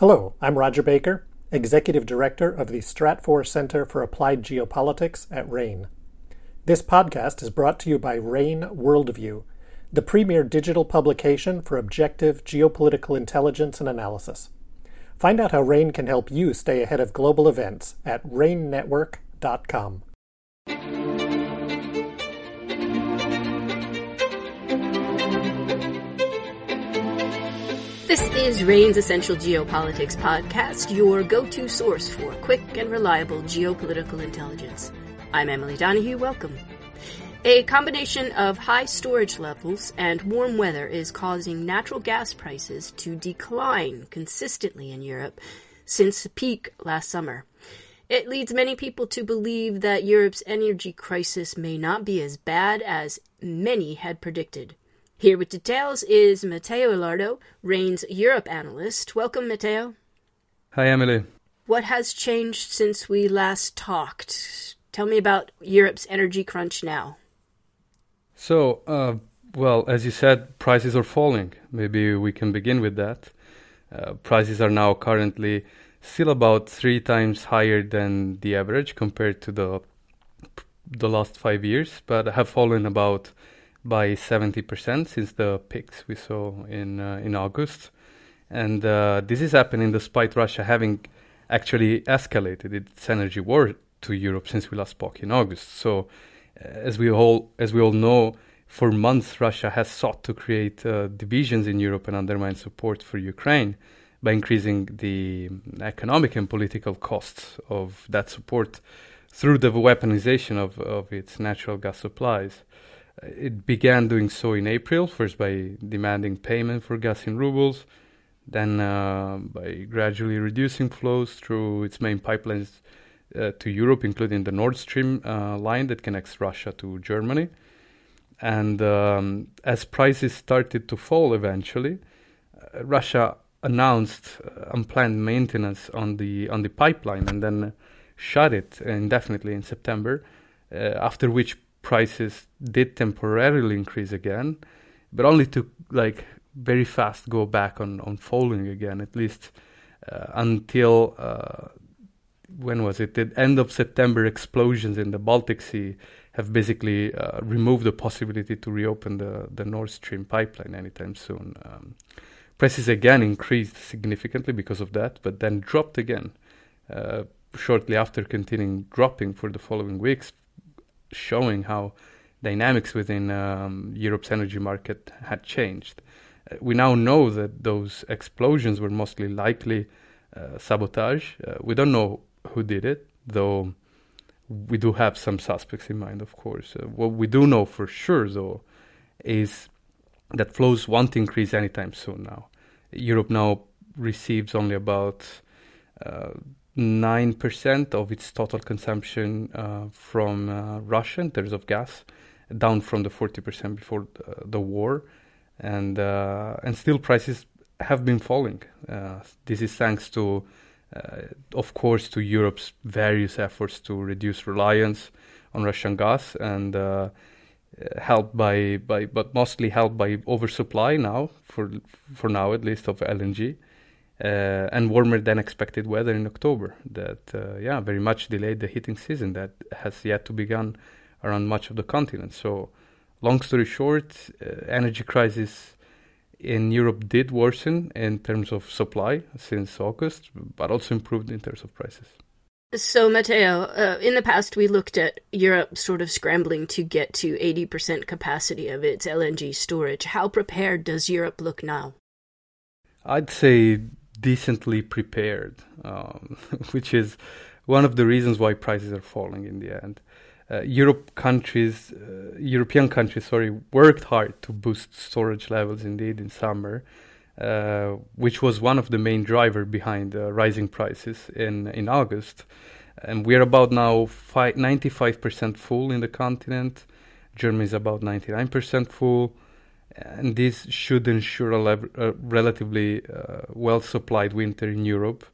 Hello, I'm Roger Baker, Executive Director of the Stratfor Center for Applied Geopolitics at RANE. This podcast is brought to you by RANE Worldview, the premier digital publication for objective geopolitical intelligence and analysis. Find out how RANE can help you stay ahead of global events at ranenetwork.com. This is RANE's Essential Geopolitics podcast, your go to source for quick and reliable geopolitical intelligence. I'm Emily Donahue. Welcome. A combination of high storage levels and warm weather is causing natural gas prices to decline consistently in Europe since the peak last summer. It leads many people to believe that Europe's energy crisis may not be as bad as many had predicted. Here with details is Matteo Ilardo, RANE's Europe analyst. Welcome, Matteo. Hi, Emily. What has changed since we last talked? Tell me about Europe's energy crunch now. So, uh, well, as you said, prices are falling. Maybe we can begin with that. Uh, prices are now currently still about three times higher than the average compared to the the last five years, but have fallen about by 70% since the peaks we saw in uh, in August. And uh, this is happening despite Russia having actually escalated its energy war to Europe since we last spoke in August. So, uh, as we all as we all know, for months Russia has sought to create uh, divisions in Europe and undermine support for Ukraine by increasing the economic and political costs of that support through the weaponization of, of its natural gas supplies. It began doing so in April, first by demanding payment for gas in rubles, then uh, by gradually reducing flows through its main pipelines uh, to Europe, including the Nord Stream uh, line that connects Russia to Germany. And um, as prices started to fall eventually, uh, Russia announced uh, unplanned maintenance on the on the pipeline and then shut it indefinitely in September. Uh, after which prices did temporarily increase again, but only to like very fast go back on, on falling again, at least uh, until uh, when was it? The end of September explosions in the Baltic Sea have basically uh, removed the possibility to reopen the, the Nord Stream pipeline anytime soon. Um, prices again increased significantly because of that, but then dropped again uh, shortly after continuing dropping for the following weeks showing how dynamics within um, Europe's energy market had changed. Uh, we now know that those explosions were mostly likely uh, sabotage. Uh, we don't know who did it, though we do have some suspects in mind, of course. Uh, what we do know for sure, though, is that flows won't increase anytime soon now. Europe now receives only about uh, 9% of its total consumption uh, from uh, Russia in terms of gas, down from the 40% before the, the war. And, uh, and still prices have been falling. Uh, this is thanks to, uh, of course, to Europe's various efforts to reduce reliance on Russian gas and uh, helped by, by, but mostly helped by oversupply now, for, for now at least, of LNG uh, and warmer than expected weather in October that uh, yeah very much delayed the heating season that has yet to begin around much of the continent. So, long story short, uh, energy crisis in Europe did worsen in terms of supply since August, but also improved in terms of prices. So, Matteo, uh, in the past we looked at Europe sort of scrambling to get to 80% capacity of its LNG storage. How prepared does Europe look now? I'd say decently prepared, um, which is one of the reasons why prices are falling in the end. Uh, Europe countries, uh, European countries, sorry, worked hard to boost storage levels indeed in summer, uh, which was one of the main driver behind rising prices in in August. And we're about now 95% full in the continent. Germany is about 99% full and this should ensure a, lev- a relatively uh, well supplied winter in Europe.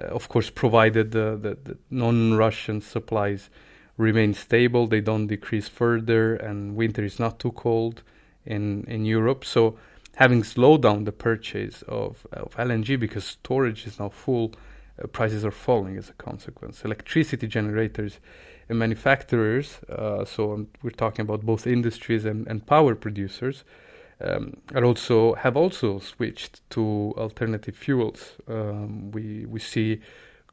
Uh, of course, provided the, the, the non Russian supplies remain stable, they don't decrease further, and winter is not too cold in, in Europe. So, having slowed down the purchase of, of LNG because storage is now full, uh, prices are falling as a consequence. Electricity generators and manufacturers, uh, so we're talking about both industries and, and power producers, um, also have also switched to alternative fuels. Um, we we see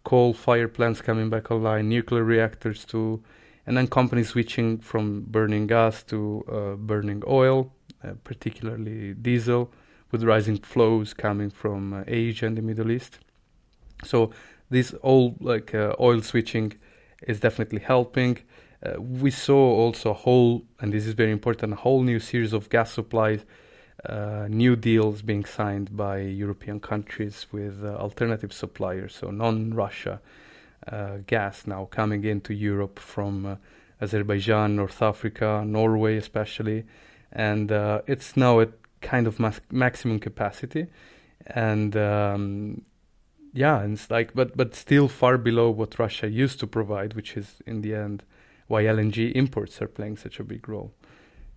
coal fire plants coming back online, nuclear reactors too, and then companies switching from burning gas to uh, burning oil, uh, particularly diesel, with rising flows coming from uh, Asia and the Middle East. So this all like uh, oil switching is definitely helping. Uh, we saw also a whole, and this is very important, a whole new series of gas supplies, uh, new deals being signed by European countries with uh, alternative suppliers, so non-Russia uh, gas now coming into Europe from uh, Azerbaijan, North Africa, Norway especially, and it's now at kind of maximum capacity, and um, yeah, and it's like, but but still far below what Russia used to provide, which is in the end why LNG imports are playing such a big role.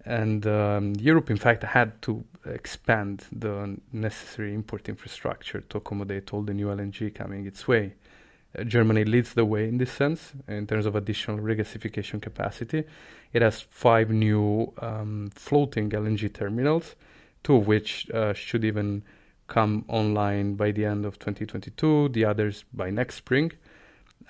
And um, Europe, in fact, had to expand the necessary import infrastructure to accommodate all the new LNG coming its way. Uh, Germany leads the way in this sense in terms of additional regasification capacity. It has five new um, floating LNG terminals, two of which uh, should even come online by the end of 2022, the others by next spring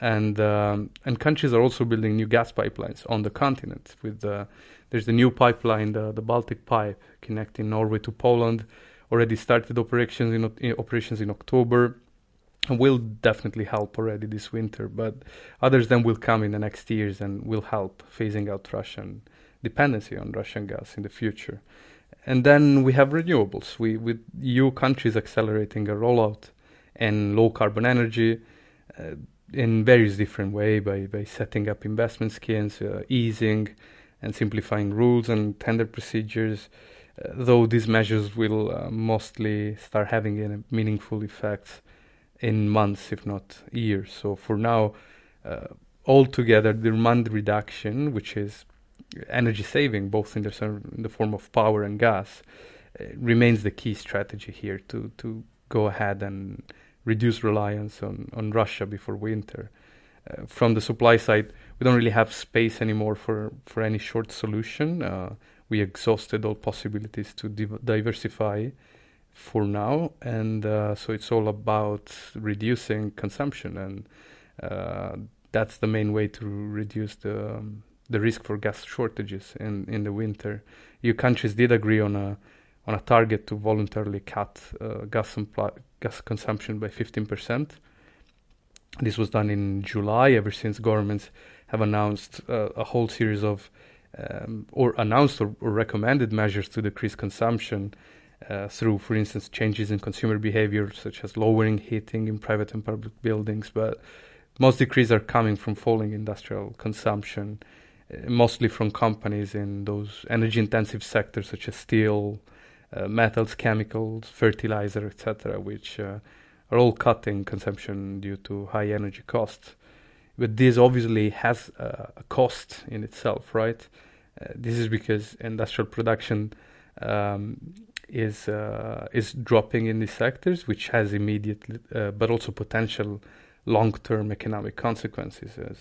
and um, and countries are also building new gas pipelines on the continent. With the, there's the new pipeline, the, the Baltic Pipe, connecting Norway to Poland, already started operations in, in operations in October, and will definitely help already this winter. But others then will come in the next years and will help phasing out Russian dependency on Russian gas in the future. And then we have renewables. We with EU countries accelerating a rollout in low carbon energy. Uh, in various different way by, by setting up investment schemes, uh, easing and simplifying rules and tender procedures, uh, though these measures will uh, mostly start having a meaningful effects in months, if not years. So for now, uh, altogether, the demand reduction, which is energy saving, both in the, in the form of power and gas, uh, remains the key strategy here to, to go ahead and reduce reliance on, on Russia before winter. Uh, from the supply side, we don't really have space anymore for, for any short solution. Uh, we exhausted all possibilities to div- diversify for now, and uh, so it's all about reducing consumption, and uh, that's the main way to reduce the um, the risk for gas shortages in, in the winter. EU countries did agree on a on a target to voluntarily cut uh, gas gas consumption by 15%. This was done in July, ever since governments have announced uh, a whole series of um, or announced or, or, recommended measures to decrease consumption uh, through, for instance, changes in consumer behavior, such as lowering heating in private and public buildings. But most decreases are coming from falling industrial consumption, mostly from companies in those energy intensive sectors such as steel, uh, metals, chemicals, fertilizer, etc., which uh, are all cutting consumption due to high energy costs. But this obviously has a cost in itself, right? Uh, this is because industrial production um, is uh, is dropping in these sectors, which has immediate uh, but also potential long-term economic consequences. As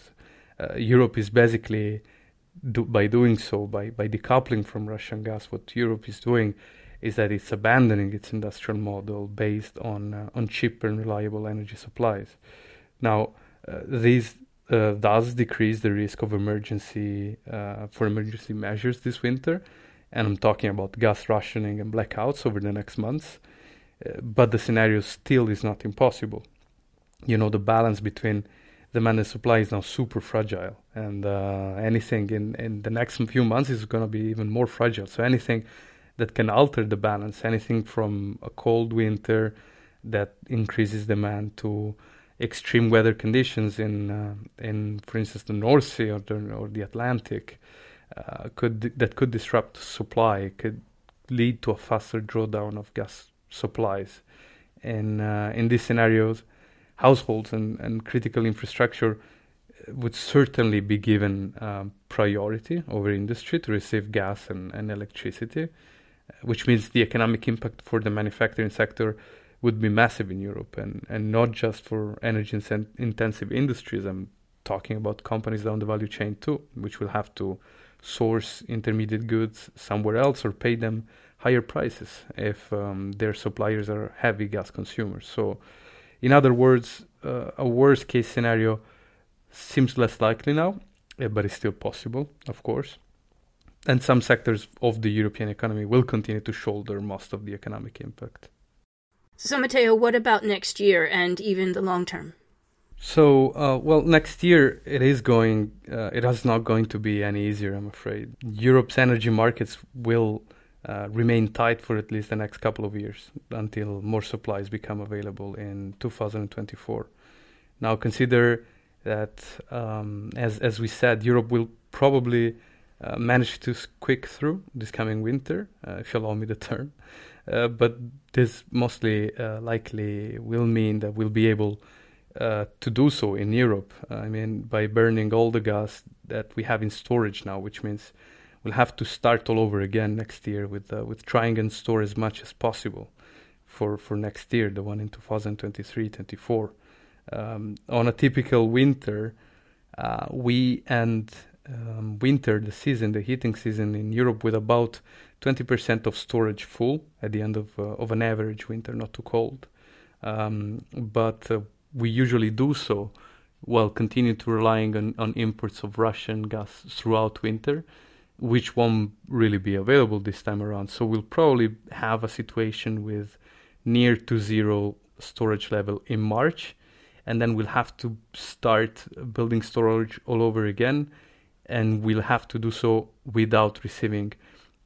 uh, Europe is basically do, by doing so, by by decoupling from Russian gas, what Europe is doing is that it's abandoning its industrial model based on uh, on cheap and reliable energy supplies. Now, uh, these uh, does decrease the risk of emergency uh, for emergency measures this winter, and I'm talking about gas rationing and blackouts over the next months. Uh, but the scenario still is not impossible. You know, the balance between demand and supply is now super fragile, and uh, anything in in the next few months is going to be even more fragile. So anything that can alter the balance. Anything from a cold winter that increases demand to extreme weather conditions in, uh, in for instance, the North Sea or the, or the Atlantic, uh, could that could disrupt supply, could lead to a faster drawdown of gas supplies. And uh, in these scenarios, households and, and critical infrastructure would certainly be given um, priority over industry to receive gas and, and electricity. which means the economic impact for the manufacturing sector would be massive in Europe, and, and not just for energy intensive industries. I'm talking about companies down the value chain too, which will have to source intermediate goods somewhere else or pay them higher prices if um, their suppliers are heavy gas consumers. So, in other words, uh, a worst case scenario seems less likely now, uh, but it's still possible, of course. And some sectors of the European economy will continue to shoulder most of the economic impact. So, Matteo, what about next year and even the long term? So, uh, well, next year it is going, uh, it is not going to be any easier, I'm afraid. Europe's energy markets will uh, remain tight for at least the next couple of years until more supplies become available in 2024. Now, consider that, um, as, as we said, Europe will probably uh, manage to squeak through this coming winter, uh, if you allow me the term. Uh, but this mostly uh, likely will mean that we'll be able uh, to do so in Europe. I mean, by burning all the gas that we have in storage now, which means we'll have to start all over again next year with uh, with trying and store as much as possible for for next year, the one in 2023-24. Um, on a typical winter, uh, we end um, winter, the season, the heating season in Europe with about 20% of storage full at the end of, uh, of an average winter, not too cold. Um, but uh, we usually do so while continue to relying on, on imports of Russian gas throughout winter, which won't really be available this time around. So we'll probably have a situation with near to zero storage level in March, and then we'll have to start building storage all over again, and we'll have to do so without receiving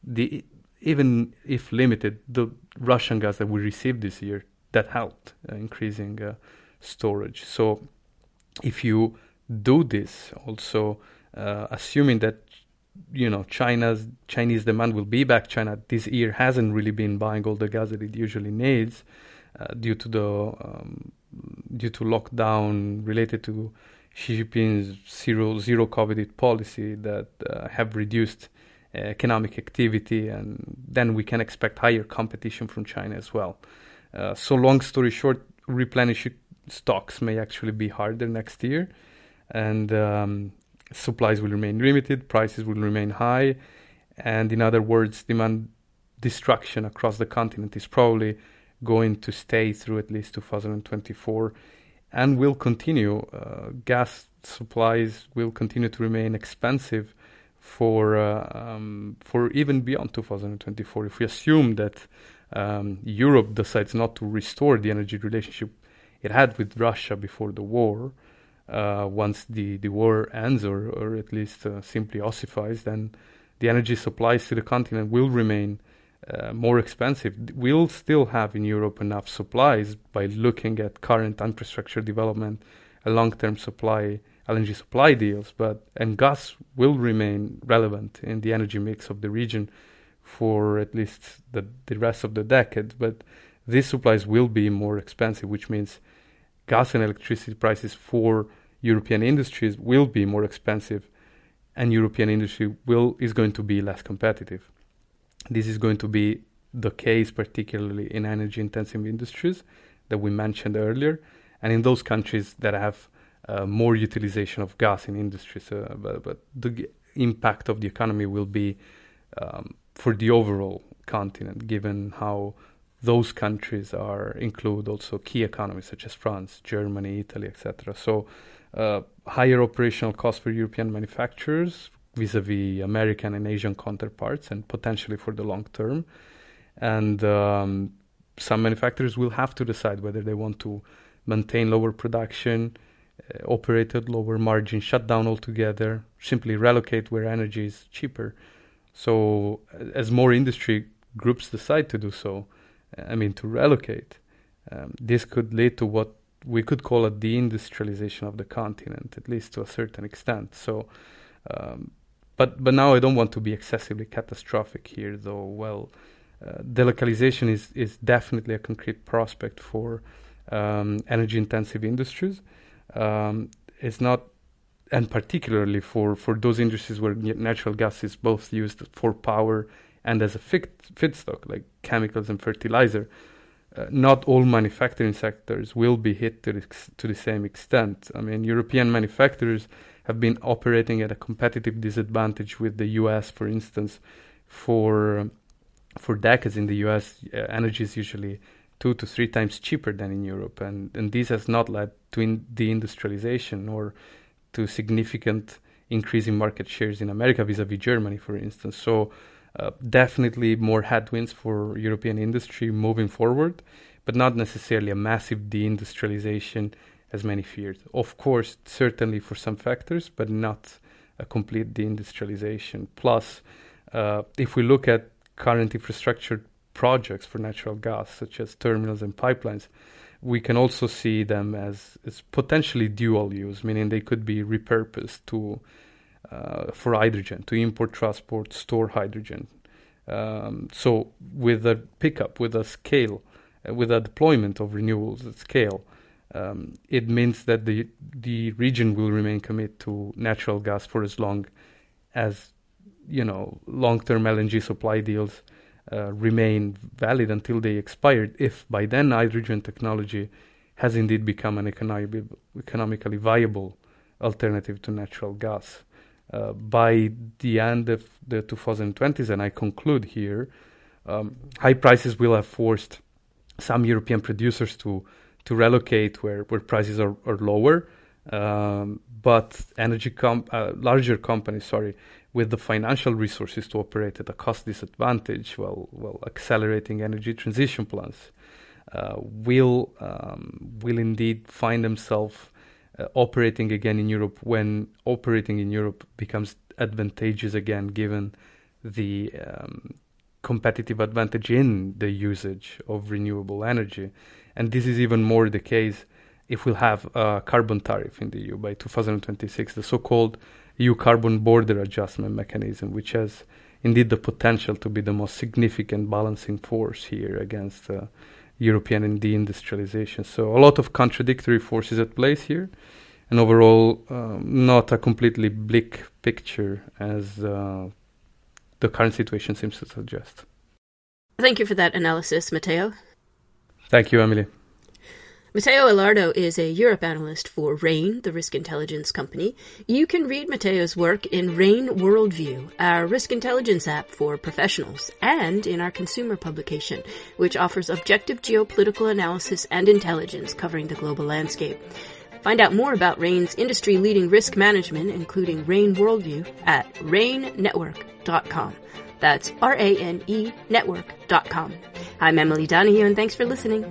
the even if limited, the Russian gas that we received this year that helped uh, increasing uh, storage. So if you do this, also uh, assuming that you know China's Chinese demand will be back. China this year hasn't really been buying all the gas that it usually needs uh, due to the um, due to lockdown related to Xi Jinping's zero zero COVID policy that uh, have reduced economic activity, and then we can expect higher competition from China as well. Uh, so, long story short, replenishing stocks may actually be harder next year, and um, supplies will remain limited, prices will remain high, and in other words, demand destruction across the continent is probably going to stay through at least 2024 and will continue. Uh, gas supplies will continue to remain expensive for uh, um, for even beyond 2024. If we assume that um, Europe decides not to restore the energy relationship it had with Russia before the war, uh, once the, the war ends or, or at least uh, simply ossifies, then the energy supplies to the continent will remain uh, more expensive. We'll still have in Europe enough supplies by looking at current infrastructure development, a long term supply LNG supply deals, but and gas will remain relevant in the energy mix of the region for at least the, the rest of the decade. But these supplies will be more expensive, which means gas and electricity prices for European industries will be more expensive, and European industry will is going to be less competitive. This is going to be the case, particularly in energy intensive industries that we mentioned earlier, and in those countries that have uh, more utilization of gas in industries, uh, but, but, the impact of the economy will be um, for the overall continent, given how those countries are include also key economies such as France, Germany, Italy, etc. So, uh, higher operational costs for European manufacturers vis-a-vis American and Asian counterparts, and potentially for the long term. And um, some manufacturers will have to decide whether they want to maintain lower production uh, operated lower margin, shut down altogether, simply relocate where energy is cheaper. So, uh, as more industry groups decide to do so, I mean, to relocate, um, this could lead to what we could call a deindustrialization of the continent, at least to a certain extent. So, um, but but now I don't want to be excessively catastrophic here, though. Well, uh, delocalization is is definitely a concrete prospect for um, energy-intensive industries um, it's not, and particularly for, for those industries where natural gas is both used for power and as a feedstock, like chemicals and fertilizer, uh, not all manufacturing sectors will be hit to the, to the same extent. I mean, European manufacturers have been operating at a competitive disadvantage with the US, for instance, for for decades in the US, uh, energy is usually two to three times cheaper than in Europe, and, and this has not led to in deindustrialization or to significant increase in market shares in America vis-a-vis Germany, for instance. So uh, definitely more headwinds for European industry moving forward, but not necessarily a massive deindustrialization as many feared. Of course, certainly for some factors, but not a complete deindustrialization. Plus, uh, if we look at current infrastructure projects for natural gas, such as terminals and pipelines, we can also see them as, as potentially dual use, meaning they could be repurposed to uh, for hydrogen, to import, transport, store hydrogen. Um, so with a pickup, with a scale, uh, with a deployment of renewables at scale, um, it means that the the region will remain committed to natural gas for as long as you know long-term LNG supply deals uh, remain valid until they expired. If by then hydrogen technology has indeed become an economic, economically viable alternative to natural gas. Uh, by the end of the 2020s, and I conclude here, um, high prices will have forced some European producers to to relocate where, where prices are, are lower. Um, but energy com- uh, larger companies, sorry, with the financial resources to operate at a cost disadvantage while, while accelerating energy transition plans, uh, will um, will indeed find themselves uh, operating again in Europe when operating in Europe becomes advantageous again, given the um, competitive advantage in the usage of renewable energy, and this is even more the case if we'll have a carbon tariff in the EU by 2026, the so-called EU carbon border adjustment mechanism, which has indeed the potential to be the most significant balancing force here against uh, European deindustrialization. So a lot of contradictory forces at play here, and overall, um, not a completely bleak picture as uh, the current situation seems to suggest. Thank you for that analysis, Matteo. Thank you, Emily. Matteo Ilardo is a Europe analyst for RANE, the risk intelligence company. You can read Matteo's work in RANE Worldview, our risk intelligence app for professionals, and in our consumer publication, which offers objective geopolitical analysis and intelligence covering the global landscape. Find out more about RANE's industry leading risk management, including RANE Worldview, at ranenetwork.com. That's R A N E network.com. I'm Emily Donahue, and thanks for listening.